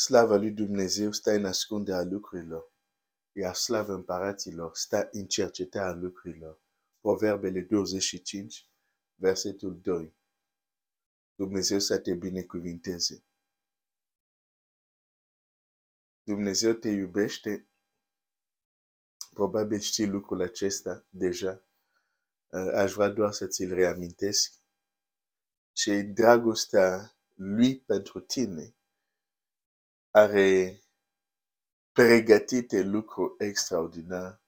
Slavă lui Dumnezeu stă în ascunderea lucrurilor, iar slavă împăraților stă în cercetarea lucrurilor. Proverbele 25, versetul 2. Dumnezeu să te binecuvinteze. Dumnezeu te iubește. Probabil știi lucrul acesta deja. Aș vrea doar să ți-l reamintesc. Și dragostea lui pentru tine are pregătite lucruri extraordinar.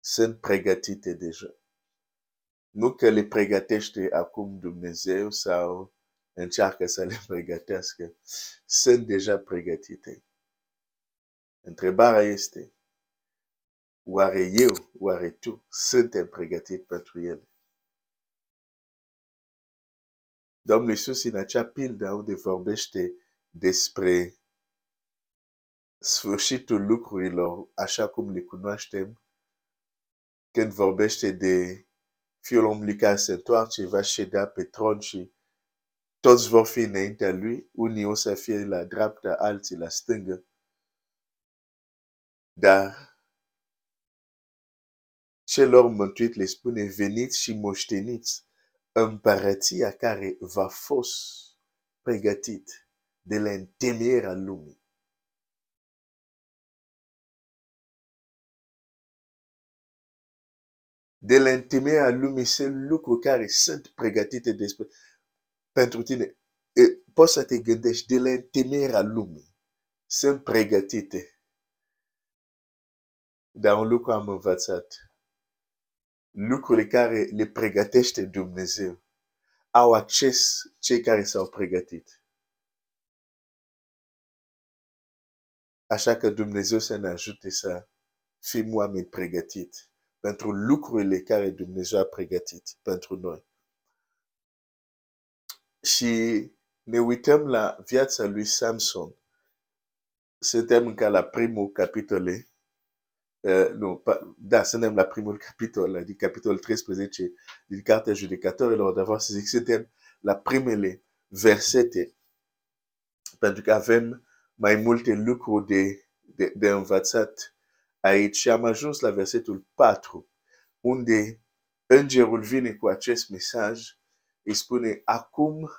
Sunt pregătite deja. Nu că le pregătește acum Dumnezeu sau încearcă să le pregătească. Sunt deja pregătite. Întrebarea este, oare eu, oare tu, suntem pregătit pentru ele? Domnul Iisus în acea pildă unde vorbește despre sfârșitul lucrurilor așa cum le cunoaștem, când vorbește de fiul omului care se întoarce, va ședea pe tron și toți vor fi înaintea lui, unii o să fie la dreapta, alții la stângă. Dar celor mântuit le spune, veniți și moșteniți împărăția care va fost pregătit de la întemeierea lumii. De la întemeierea lumii sunt lucruri care sunt pregătite despre, pentru tine. E, poți să te gândești, de la întemeierea lumii sunt pregătite. Dar un lucru am învățat lucrurile care le pregătește Dumnezeu au acces cei care s-au pregătit. Așa că Dumnezeu să ne ajute să fim oameni pregătiți pentru lucrurile care Dumnezeu a pregătit pentru noi. Și ne uităm la viața lui Samson. Suntem încă la primul capitole Uh, nu, da, suntem la primul capitol, din capitolul 13 din Cartea Judecătorilor, dar vreau să zic, suntem la primele versete, pentru că avem mai multe lucruri de, de, de învățat aici. Și am ajuns la versetul 4, unde îngerul vine cu acest mesaj, îi spune, acum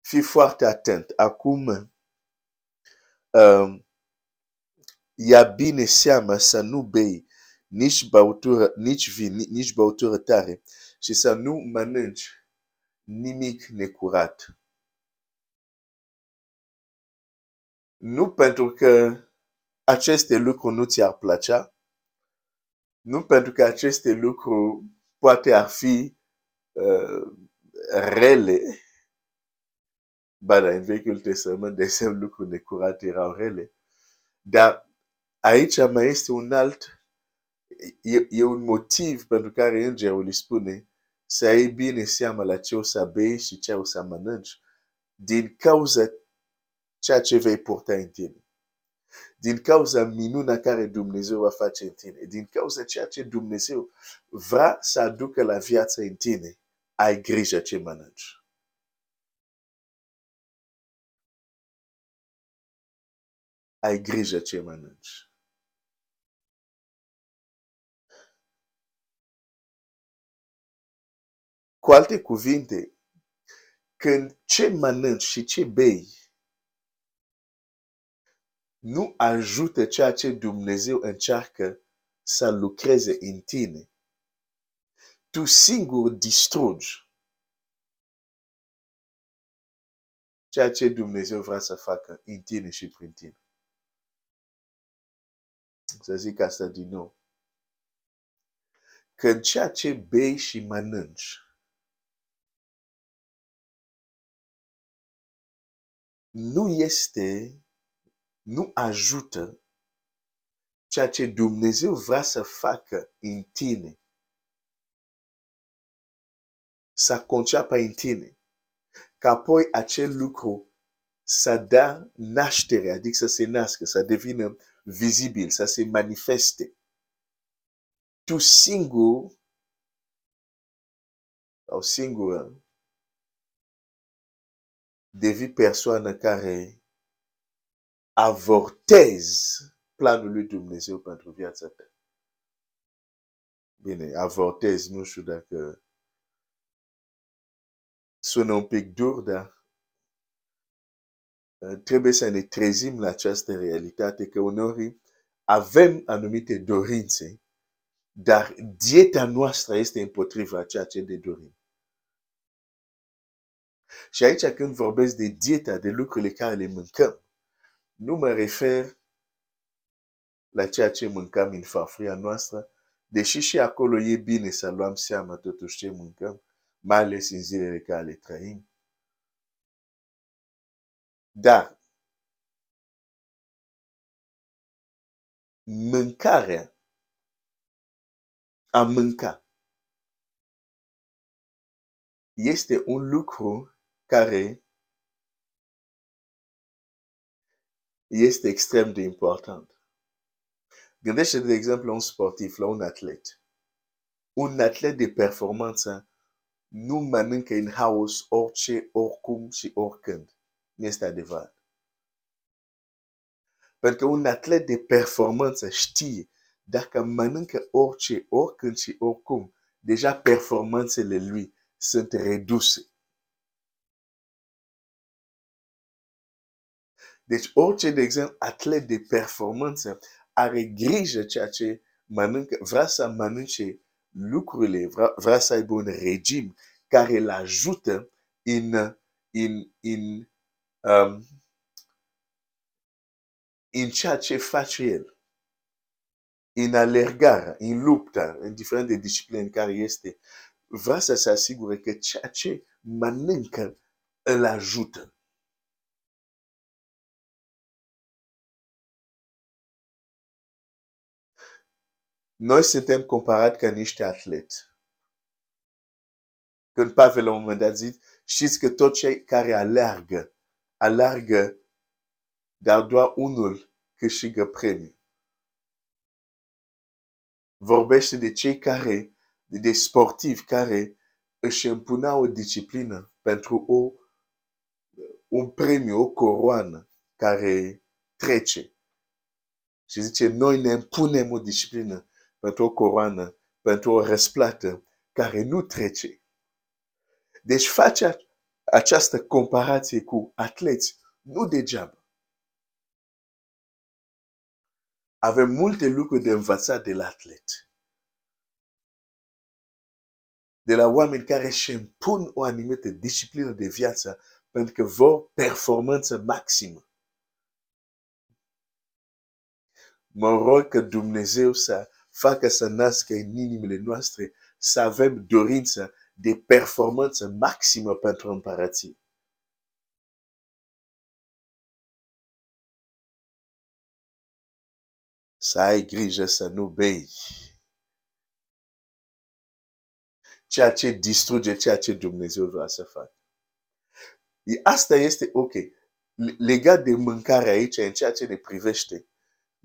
fii foarte atent, acum uh, ia bine seama să nu bei nici băutură, nici vin, nici băutură tare și să nu mănânci nimic necurat. Nu pentru că aceste lucruri nu ți-ar plăcea, nu pentru că aceste lucruri poate ar fi uh, rele, ba da, în Vechiul Testament, de exemplu, lucruri necurate erau rele, dar aici mai este un alt, e, e un motiv pentru care îngerul îi spune să ai bine seama la ce o să bei și ce o să mănânci din cauza ceea ce vei purta în tine. Din cauza minuna care Dumnezeu va face în tine. Din cauza ceea ce Dumnezeu vrea să aducă la viață în tine. Ai grijă ce mănânci. Ai grijă ce mănânci. Cu alte cuvinte, când ce mănânci și ce bei nu ajută ceea ce Dumnezeu încearcă să lucreze în tine, tu singur distrugi ceea ce Dumnezeu vrea să facă în tine și prin tine. Să zic asta din nou. Când ceea ce bei și mănânci nu este, nu ajută ceea ce Dumnezeu vrea să facă în tine. Să conceapă în tine. Ca apoi acel lucru să dea naștere, adică să se nască, să devină vizibil, să se manifeste. Tu singur sau singură devii persoană care avortezi planul lui Dumnezeu pentru viața ta. Bine, avortezi, nu știu dacă sună un pic dur, dar uh, trebuie să ne trezim la această realitate că uneori avem anumite dorințe, dar dieta noastră este împotriva ceea ce ne dorim. Și aici când vorbesc de dieta, de lucrurile care le mâncăm, nu mă refer la ceea ce mâncăm în farfuria noastră, deși și acolo e bine să luăm seama totuși ce mâncăm, mai ales în zilele care le trăim. Dar mâncarea, a mânca, este un lucru care este extrem de important. Gândește, de exemplu, la un sportiv, la un atlet. Un atlet de performanță nu mănâncă în haos orice, oricum și oricând. Nu este adevărat. Pentru că un atlet de performanță știe dacă mănâncă orice, oricând și oricum, deja performanțele lui sunt reduse. Deci orice, de exemplu, atlet de performanță are grijă ceea ce mănâncă, vrea să mănânce lucrurile, vrea, vrea să aibă un regim care îl ajută în, în, în, um, în ceea ce face el. În alergarea, în lupta, în diferite discipline în care este, vrea să se asigure că ceea ce mănâncă îl ajută. Noi suntem comparați ca niște atleti. Când Pavel la un moment dat zice, știți că toți cei care alergă, alergă, dar doar unul câștigă premiu. Vorbește de cei care, de sportivi care își împuna o disciplină pentru o, un premiu, o coroană care trece. Și zice, noi ne impunem o disciplină pentru o coroană, pentru o răsplată care nu trece. Deci face această comparație cu atleți, nu degeaba. Avem multe lucruri de învățat de la atlet. De la oameni care își impun o anumită disciplină de viață pentru că vor performanță maximă. Mă rog că Dumnezeu să facă să nască în inimile noastre să avem dorință de performanță maximă pentru împărație. Să ai grijă să nu bei. Ceea ce distruge ceea ce Dumnezeu vrea să facă. Asta este ok. Legat de mâncare aici, în ceea ce ne privește,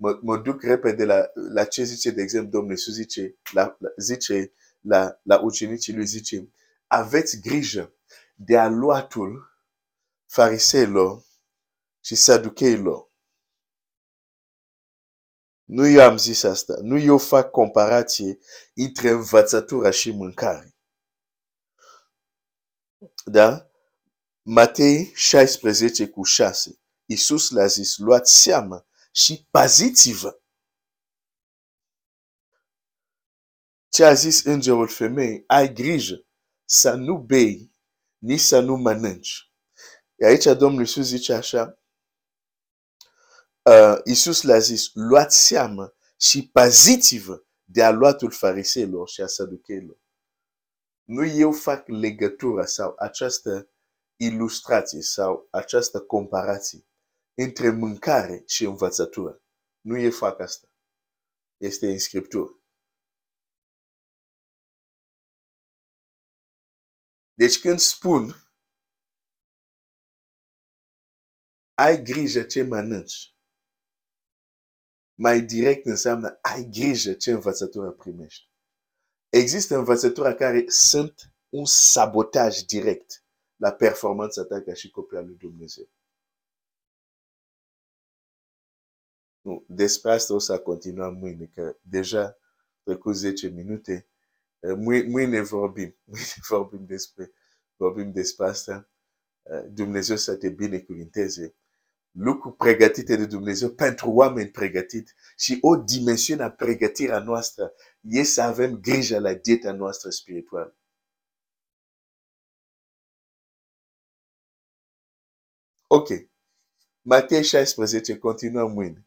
mă, mă duc repede la, la ce zice, de exemplu, Domnul Iisus zice, la, la, zice la, la ucenicii lui, zice, aveți grijă de aluatul fariseilor și saducheilor. Nu eu am zis asta. Nu eu fac comparație între învățătura și mâncare. Da? Matei 16 cu 6. Iisus le-a zis, luați seama și paziți-vă. Ce a zis îngerul femei, ai grijă să nu bei, nici să nu mănânci. Aici Domnul Iisus zice așa, uh, Iisus le-a zis, luați seama și paziți-vă de aluatul fariseilor și a saducheilor. Nu eu fac legătura sau această ilustrație sau această comparație între mâncare și învățătură. Nu e fac asta. Este în Scriptură. Deci când spun ai grijă ce mănânci, mai direct înseamnă ai grijă ce învățătură primești. Există învățătura care sunt un sabotaj direct la performance ata ca și copia lui Dumnezeu. Nu, despre asta o să continuăm mâine, că deja trecut 10 minute. Mâine vorbim, mâine vorbim despre, vorbim despre asta. Dumnezeu să te binecuvinteze. Lucru pregătite de Dumnezeu pentru oameni pregătit și o dimensiune a pregătirea noastră e să avem grijă la dieta noastră spirituală. Ok. Matei 16, continuăm mâine.